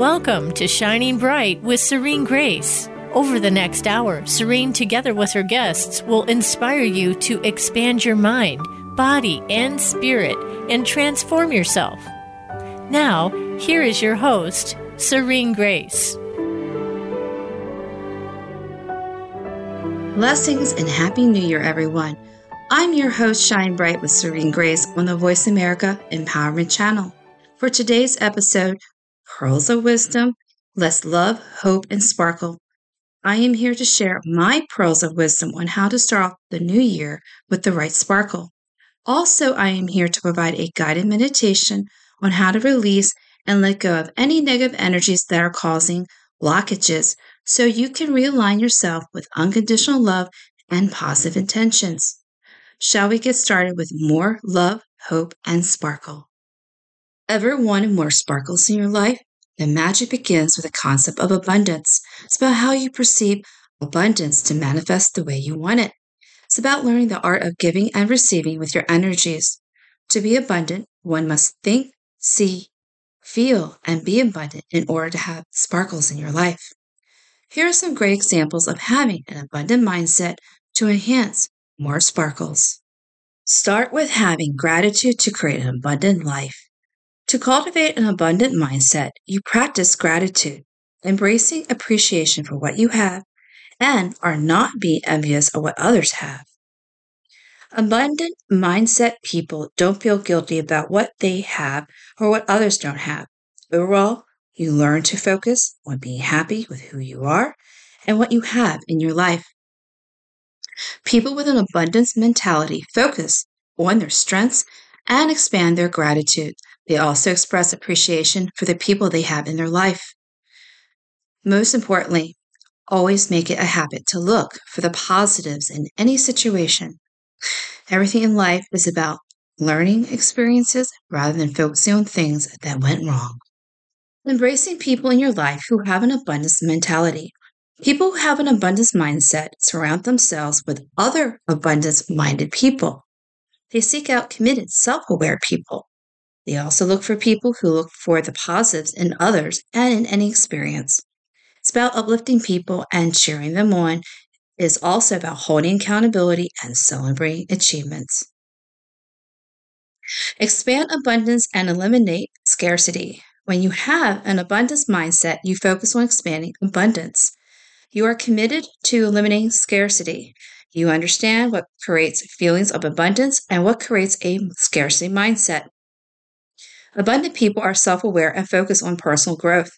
Welcome to Shining Bright with Serene Grace. Over the next hour, Serene, together with her guests, will inspire you to expand your mind, body, and spirit and transform yourself. Now, here is your host, Serene Grace. Blessings and Happy New Year, everyone. I'm your host, Shine Bright with Serene Grace on the Voice America Empowerment Channel. For today's episode, Pearls of Wisdom, Let's Love, Hope, and Sparkle. I am here to share my pearls of wisdom on how to start off the new year with the right sparkle. Also, I am here to provide a guided meditation on how to release and let go of any negative energies that are causing blockages so you can realign yourself with unconditional love and positive intentions. Shall we get started with more love, hope, and sparkle? Ever wanted more sparkles in your life? The magic begins with the concept of abundance. It's about how you perceive abundance to manifest the way you want it. It's about learning the art of giving and receiving with your energies. To be abundant, one must think, see, feel, and be abundant in order to have sparkles in your life. Here are some great examples of having an abundant mindset to enhance more sparkles. Start with having gratitude to create an abundant life. To cultivate an abundant mindset, you practice gratitude, embracing appreciation for what you have, and are not being envious of what others have. Abundant mindset people don't feel guilty about what they have or what others don't have. Overall, you learn to focus on being happy with who you are and what you have in your life. People with an abundance mentality focus on their strengths and expand their gratitude. They also express appreciation for the people they have in their life. Most importantly, always make it a habit to look for the positives in any situation. Everything in life is about learning experiences rather than focusing on things that went wrong. Embracing people in your life who have an abundance mentality. People who have an abundance mindset surround themselves with other abundance minded people. They seek out committed, self aware people. They also look for people who look for the positives in others and in any experience. It's about uplifting people and cheering them on. It is also about holding accountability and celebrating achievements. Expand abundance and eliminate scarcity. When you have an abundance mindset, you focus on expanding abundance. You are committed to eliminating scarcity. You understand what creates feelings of abundance and what creates a scarcity mindset. Abundant people are self aware and focus on personal growth.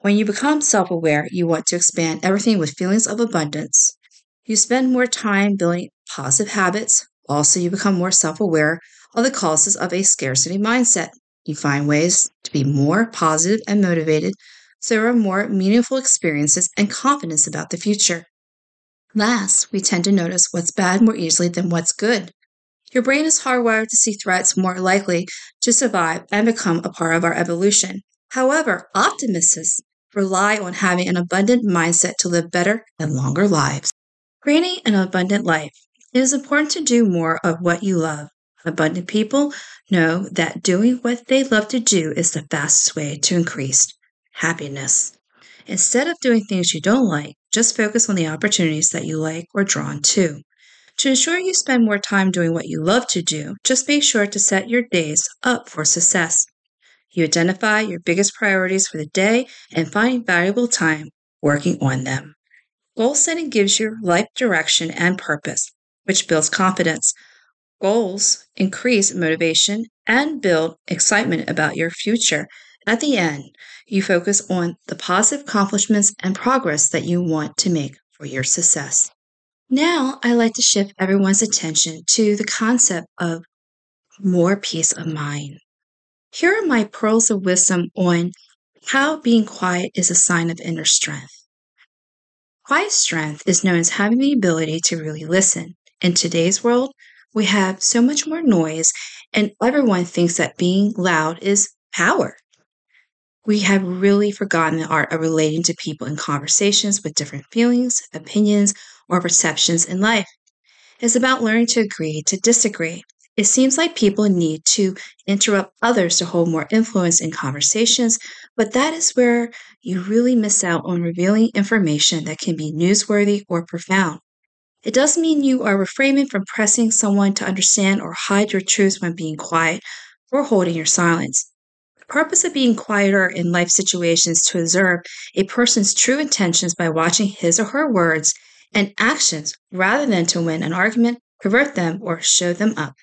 When you become self aware, you want to expand everything with feelings of abundance. You spend more time building positive habits. Also, you become more self aware of the causes of a scarcity mindset. You find ways to be more positive and motivated so there are more meaningful experiences and confidence about the future. Last, we tend to notice what's bad more easily than what's good. Your brain is hardwired to see threats more likely to survive and become a part of our evolution. However, optimists rely on having an abundant mindset to live better and longer lives. Creating an abundant life. It is important to do more of what you love. Abundant people know that doing what they love to do is the fastest way to increase happiness. Instead of doing things you don't like, just focus on the opportunities that you like or drawn to. To ensure you spend more time doing what you love to do, just make sure to set your days up for success. You identify your biggest priorities for the day and find valuable time working on them. Goal setting gives your life direction and purpose, which builds confidence. Goals increase motivation and build excitement about your future. At the end, you focus on the positive accomplishments and progress that you want to make for your success. Now, I like to shift everyone's attention to the concept of more peace of mind. Here are my pearls of wisdom on how being quiet is a sign of inner strength. Quiet strength is known as having the ability to really listen. In today's world, we have so much more noise, and everyone thinks that being loud is power. We have really forgotten the art of relating to people in conversations with different feelings, opinions, or perceptions in life. It's about learning to agree to disagree. It seems like people need to interrupt others to hold more influence in conversations But that is where you really miss out on revealing information that can be newsworthy or profound. It doesn't mean you are refraining from pressing someone to understand or hide your truths when being quiet or holding your silence. The purpose of being quieter in life situations to observe a person's true intentions by watching his or her words and actions rather than to win an argument, pervert them, or show them up.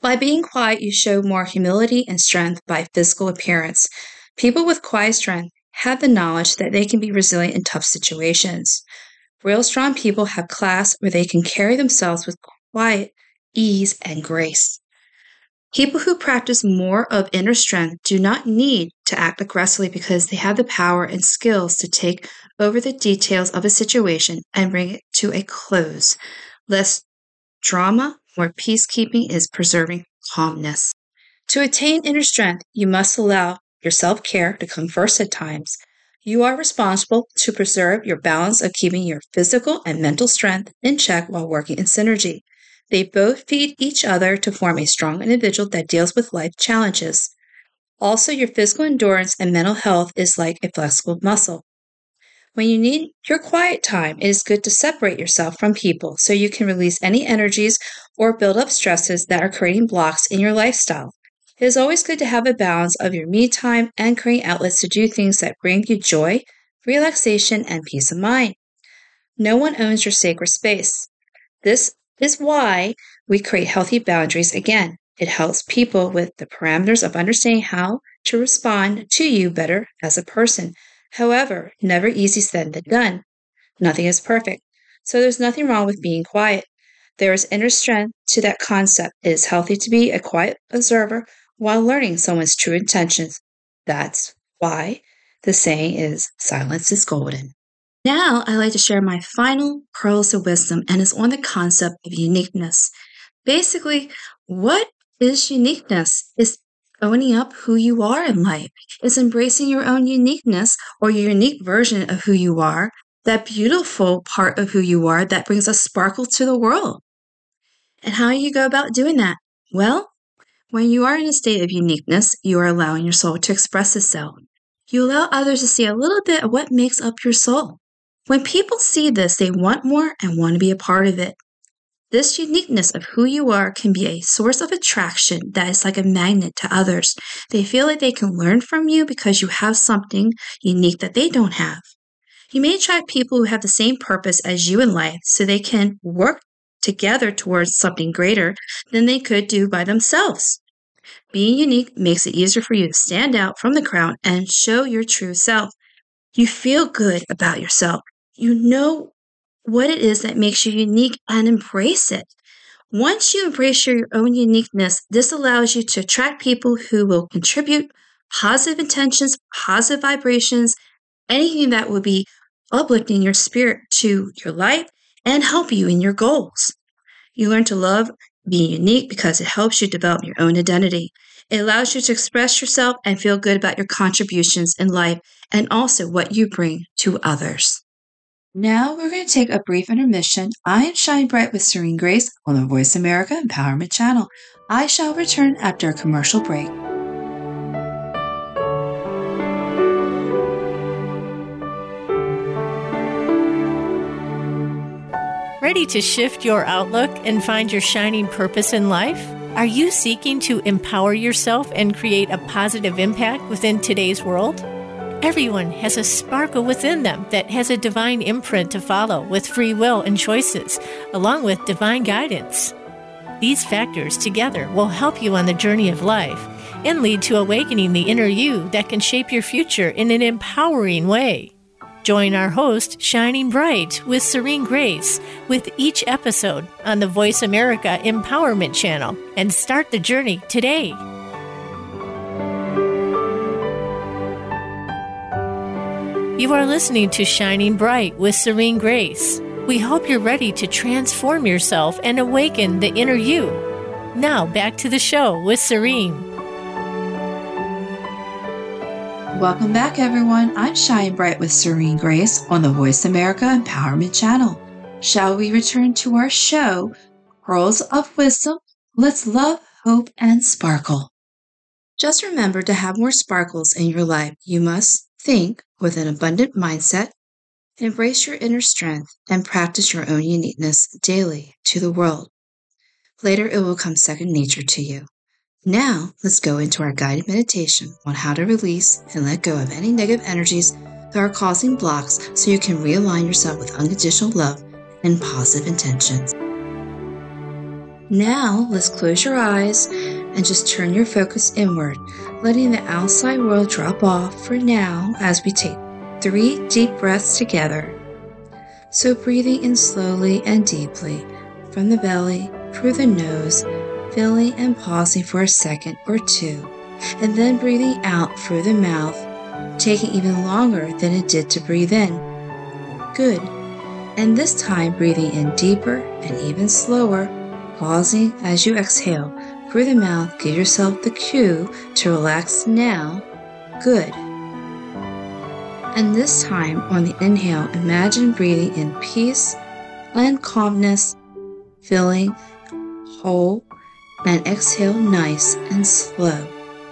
By being quiet, you show more humility and strength by physical appearance. People with quiet strength have the knowledge that they can be resilient in tough situations. Real strong people have class where they can carry themselves with quiet, ease, and grace. People who practice more of inner strength do not need to act aggressively because they have the power and skills to take over the details of a situation and bring it to a close. Less drama, more peacekeeping is preserving calmness. To attain inner strength, you must allow your self care to come first at times. You are responsible to preserve your balance of keeping your physical and mental strength in check while working in synergy. They both feed each other to form a strong individual that deals with life challenges. Also, your physical endurance and mental health is like a flexible muscle. When you need your quiet time, it is good to separate yourself from people so you can release any energies or build up stresses that are creating blocks in your lifestyle. It is always good to have a balance of your me time and creating outlets to do things that bring you joy, relaxation, and peace of mind. No one owns your sacred space. This is why we create healthy boundaries again. It helps people with the parameters of understanding how to respond to you better as a person. However, never easy said than done. Nothing is perfect. So there's nothing wrong with being quiet. There is inner strength to that concept. It is healthy to be a quiet observer while learning someone's true intentions. That's why the saying is silence is golden. Now, I'd like to share my final pearls of wisdom, and it's on the concept of uniqueness. Basically, what is uniqueness? Is owning up who you are in life. It's embracing your own uniqueness or your unique version of who you are, that beautiful part of who you are that brings a sparkle to the world. And how you go about doing that? Well, when you are in a state of uniqueness, you are allowing your soul to express itself. You allow others to see a little bit of what makes up your soul. When people see this, they want more and want to be a part of it. This uniqueness of who you are can be a source of attraction that is like a magnet to others. They feel like they can learn from you because you have something unique that they don't have. You may attract people who have the same purpose as you in life so they can work together towards something greater than they could do by themselves. Being unique makes it easier for you to stand out from the crowd and show your true self. You feel good about yourself. You know what it is that makes you unique and embrace it. Once you embrace your own uniqueness, this allows you to attract people who will contribute positive intentions, positive vibrations, anything that will be uplifting your spirit to your life and help you in your goals. You learn to love being unique because it helps you develop your own identity. It allows you to express yourself and feel good about your contributions in life and also what you bring to others. Now we're going to take a brief intermission. I am Shine Bright with Serene Grace on the Voice America Empowerment Channel. I shall return after a commercial break. Ready to shift your outlook and find your shining purpose in life? Are you seeking to empower yourself and create a positive impact within today's world? Everyone has a sparkle within them that has a divine imprint to follow with free will and choices, along with divine guidance. These factors together will help you on the journey of life and lead to awakening the inner you that can shape your future in an empowering way. Join our host, Shining Bright, with Serene Grace, with each episode on the Voice America Empowerment Channel, and start the journey today. You are listening to Shining Bright with Serene Grace. We hope you're ready to transform yourself and awaken the inner you. Now, back to the show with Serene. Welcome back, everyone. I'm Shine Bright with Serene Grace on the Voice America Empowerment Channel. Shall we return to our show, Pearls of Wisdom? Let's love, hope, and sparkle. Just remember to have more sparkles in your life. You must think with an abundant mindset, embrace your inner strength, and practice your own uniqueness daily to the world. Later, it will come second nature to you. Now, let's go into our guided meditation on how to release and let go of any negative energies that are causing blocks so you can realign yourself with unconditional love and positive intentions. Now, let's close your eyes and just turn your focus inward, letting the outside world drop off for now as we take three deep breaths together. So, breathing in slowly and deeply from the belly through the nose, filling and pausing for a second or two, and then breathing out through the mouth, taking even longer than it did to breathe in. Good. And this time breathing in deeper and even slower, pausing as you exhale through the mouth. Give yourself the cue to relax now. Good. And this time on the inhale, imagine breathing in peace and calmness, filling whole, and exhale nice and slow,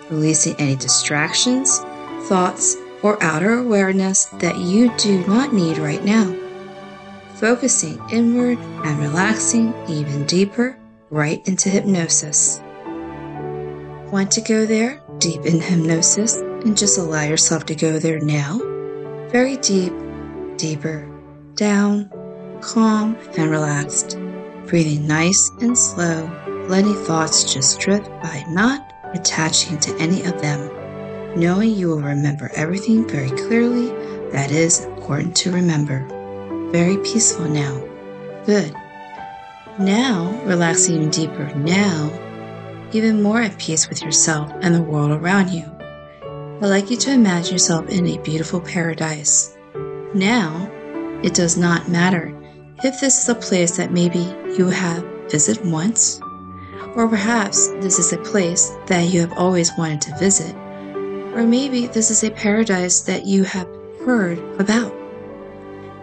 releasing any distractions, thoughts, or outer awareness that you do not need right now. Focusing inward and relaxing even deeper right into hypnosis. Want to go there? Deep in hypnosis and just allow yourself to go there now. Very deep, deeper, down, calm, and relaxed breathing nice and slow, letting thoughts just drift by, not attaching to any of them, knowing you will remember everything very clearly that is important to remember. Very peaceful now. Good. Now, relaxing even deeper. Now, even more at peace with yourself and the world around you. I'd like you to imagine yourself in a beautiful paradise. Now, it does not matter if this is a place that maybe you have visited once, or perhaps this is a place that you have always wanted to visit, or maybe this is a paradise that you have heard about.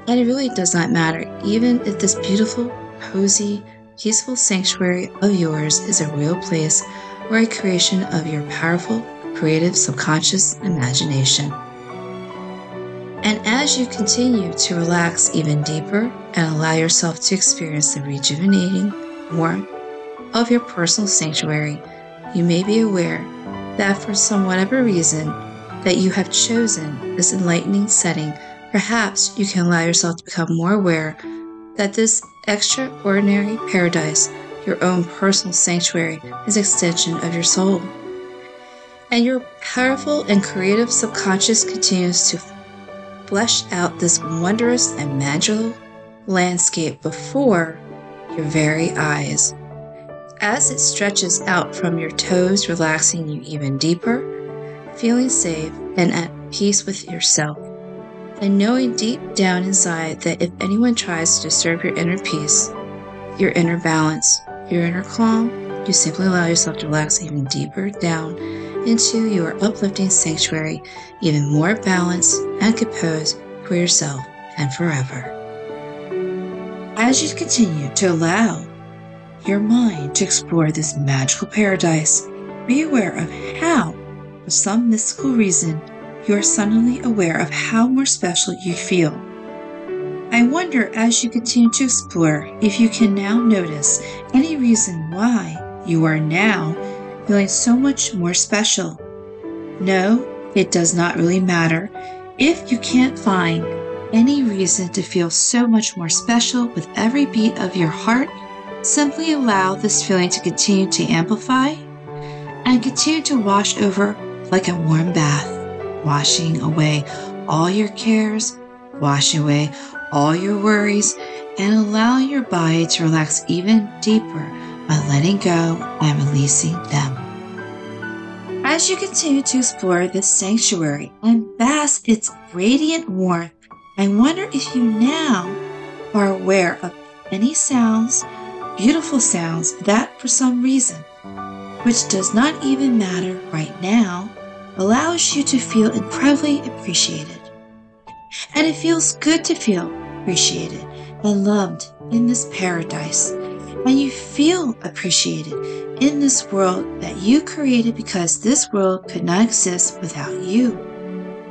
And it really does not matter, even if this beautiful, cozy, peaceful sanctuary of yours is a real place or a creation of your powerful, creative subconscious imagination. And as you continue to relax even deeper and allow yourself to experience the rejuvenating warmth of your personal sanctuary, you may be aware that for some whatever reason that you have chosen this enlightening setting, perhaps you can allow yourself to become more aware that this extraordinary paradise, your own personal sanctuary, is an extension of your soul. And your powerful and creative subconscious continues to flesh out this wondrous and magical landscape before your very eyes. As it stretches out from your toes, relaxing you even deeper, feeling safe and at peace with yourself, and knowing deep down inside that if anyone tries to disturb your inner peace, your inner balance, your inner calm, you simply allow yourself to relax even deeper down into your uplifting sanctuary, even more balanced and composed for yourself and forever. As you continue to allow your mind to explore this magical paradise, be aware of how, for some mystical reason, you are suddenly aware of how more special you feel. I wonder as you continue to explore if you can now notice any reason why you are now feeling so much more special. No, it does not really matter if you can't find any reason to feel so much more special with every beat of your heart. Simply allow this feeling to continue to amplify and continue to wash over like a warm bath, washing away all your cares, washing away all your worries, and allow your body to relax even deeper by letting go and releasing them. As you continue to explore this sanctuary and bask its radiant warmth, I wonder if you now are aware of any sounds, beautiful sounds that for some reason, which does not even matter right now, allows you to feel incredibly appreciated. And it feels good to feel appreciated and loved in this paradise and you feel appreciated in this world that you created because this world could not exist without you.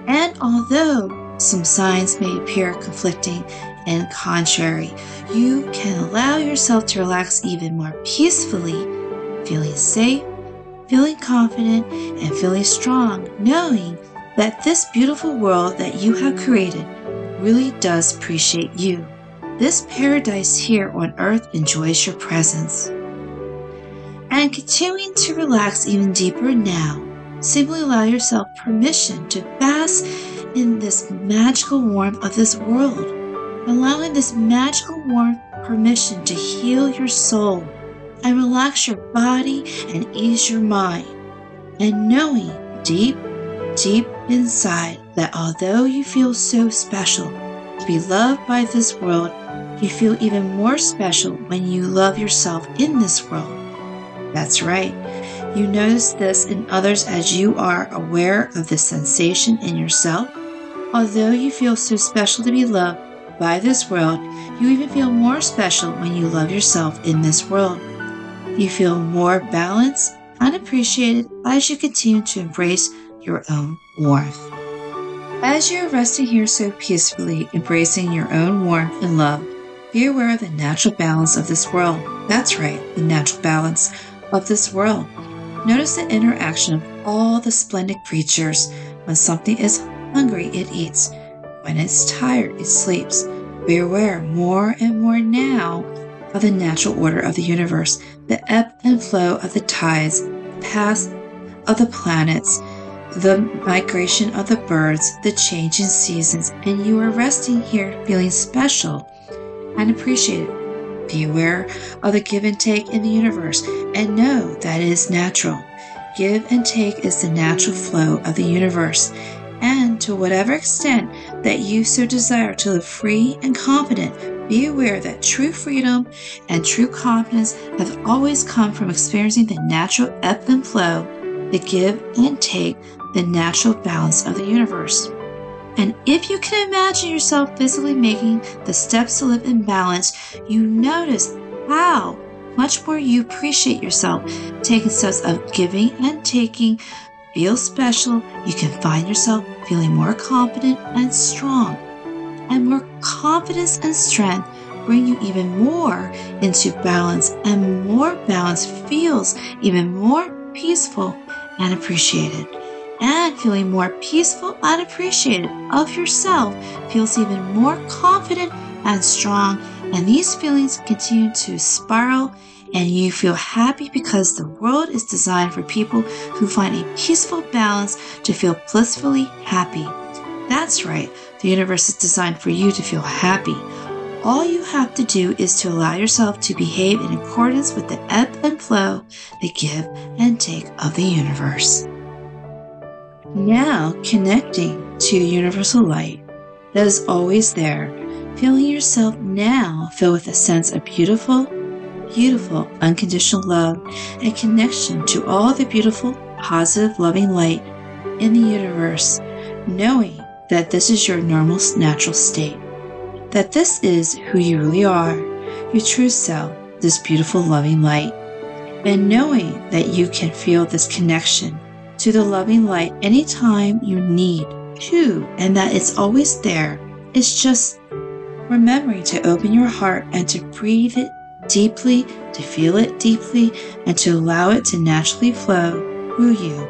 And although some signs may appear conflicting and contrary, you can allow yourself to relax even more peacefully, feeling safe, feeling confident, and feeling strong, knowing that this beautiful world that you have created really does appreciate you. This paradise here on earth enjoys your presence. And continuing to relax even deeper now, simply allow yourself permission to bask in this magical warmth of this world, allowing this magical warmth permission to heal your soul and relax your body and ease your mind, and knowing deep, deep inside that although you feel so special to be loved by this world, you feel even more special when you love yourself in this world. That's right. You notice this in others as you are aware of the sensation in yourself. Although you feel so special to be loved by this world, you even feel more special when you love yourself in this world. You feel more balanced and appreciated as you continue to embrace your own warmth. As you're resting here so peacefully, embracing your own warmth and love, be aware of the natural balance of this world. That's right, the natural balance of this world. Notice the interaction of all the splendid creatures. When something is hungry, it eats. When it's tired, it sleeps. Be aware more and more now of the natural order of the universe, the ebb and flow of the tides, the paths of the planets, the migration of the birds, the change in seasons, and you are resting here feeling special and appreciated. Be aware of the give and take in the universe and know that it is natural. Give and take is the natural flow of the universe, and to whatever extent that you so desire to live free and confident, be aware that true freedom and true confidence have always come from experiencing the natural ebb and flow, the give and take, the natural balance of the universe. And if you can imagine yourself physically making the steps to live in balance, you notice how much more you appreciate yourself. Taking steps of giving and taking feel special. You can find yourself feeling more confident and strong. And more confidence and strength bring you even more into balance, and more balance feels even more peaceful and appreciated. And feeling more peaceful and appreciated of yourself feels even more confident and strong. And these feelings continue to spiral and you feel happy because the world is designed for people who find a peaceful balance to feel blissfully happy. That's right, the universe is designed for you to feel happy. All you have to do is to allow yourself to behave in accordance with the ebb and flow, the give and take of the universe. Now connecting to universal light that is always there, feeling yourself now filled with a sense of beautiful, beautiful, unconditional love and connection to all the beautiful, positive, loving light in the universe, knowing that this is your normal, natural state, that this is who you really are, your true self, this beautiful, loving light, and knowing that you can feel this connection to the loving light anytime you need to, and that it's always there. It's just remembering to open your heart and to breathe it deeply, to feel it deeply, and to allow it to naturally flow through you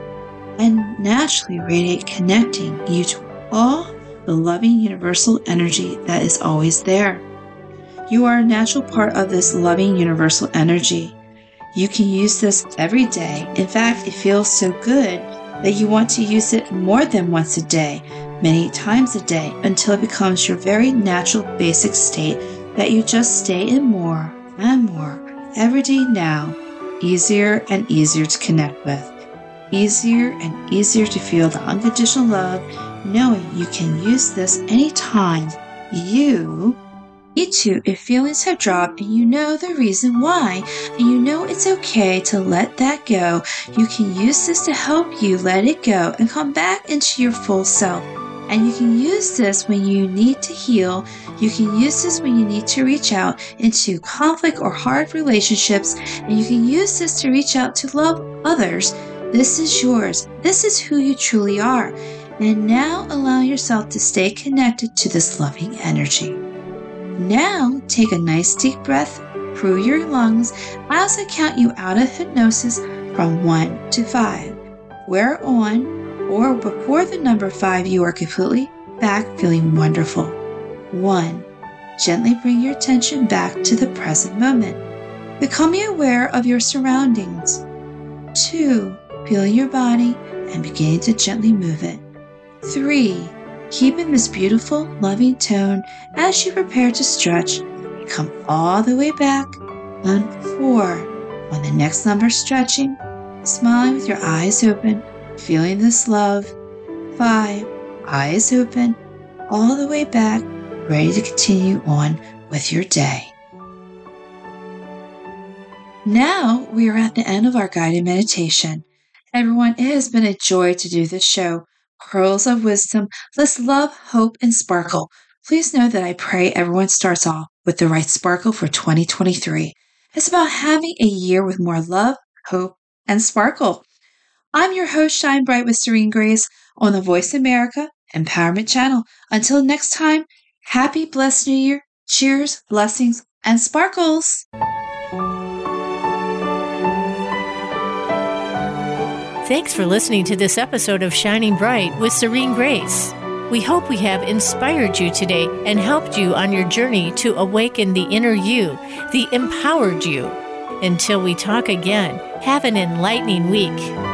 and naturally radiate, connecting you to all the loving universal energy that is always there. You are a natural part of this loving universal energy. You can use this every day. In fact, it feels so good that you want to use it more than once a day, many times a day, until it becomes your very natural basic state that you just stay in more and more every day now, easier and easier to connect with, easier and easier to feel the unconditional love, knowing you can use this anytime you you too, if feelings have dropped and you know the reason why, and you know it's okay to let that go, you can use this to help you let it go and come back into your full self. And you can use this when you need to heal. You can use this when you need to reach out into conflict or hard relationships. And you can use this to reach out to love others. This is yours. This is who you truly are. And now allow yourself to stay connected to this loving energy. Now take a nice deep breath through your lungs as I count you out of hypnosis from 1 to 5. Where on or before the number 5 you are completely back feeling wonderful. 1. Gently bring your attention back to the present moment. Becoming aware of your surroundings. 2. Feel your body and beginning to gently move it. 3. Keep in this beautiful, loving tone as you prepare to stretch. Come all the way back on 4. On the next number, stretching, smiling with your eyes open, feeling this love. 5. Eyes open, all the way back, ready to continue on with your day. Now we are at the end of our guided meditation. Everyone, it has been a joy to do this show. Pearls of Wisdom, let's love, hope, and sparkle. Please know that I pray everyone starts off with the right sparkle for 2023. It's about having a year with more love, hope, and sparkle. I'm your host, Shine Bright with Serene Grace on the Voice America Empowerment Channel. Until next time, happy, blessed New Year. Cheers, blessings, and sparkles. Thanks for listening to this episode of Shining Bright with Serene Grace. We hope we have inspired you today and helped you on your journey to awaken the inner you, the empowered you. Until we talk again, have an enlightening week.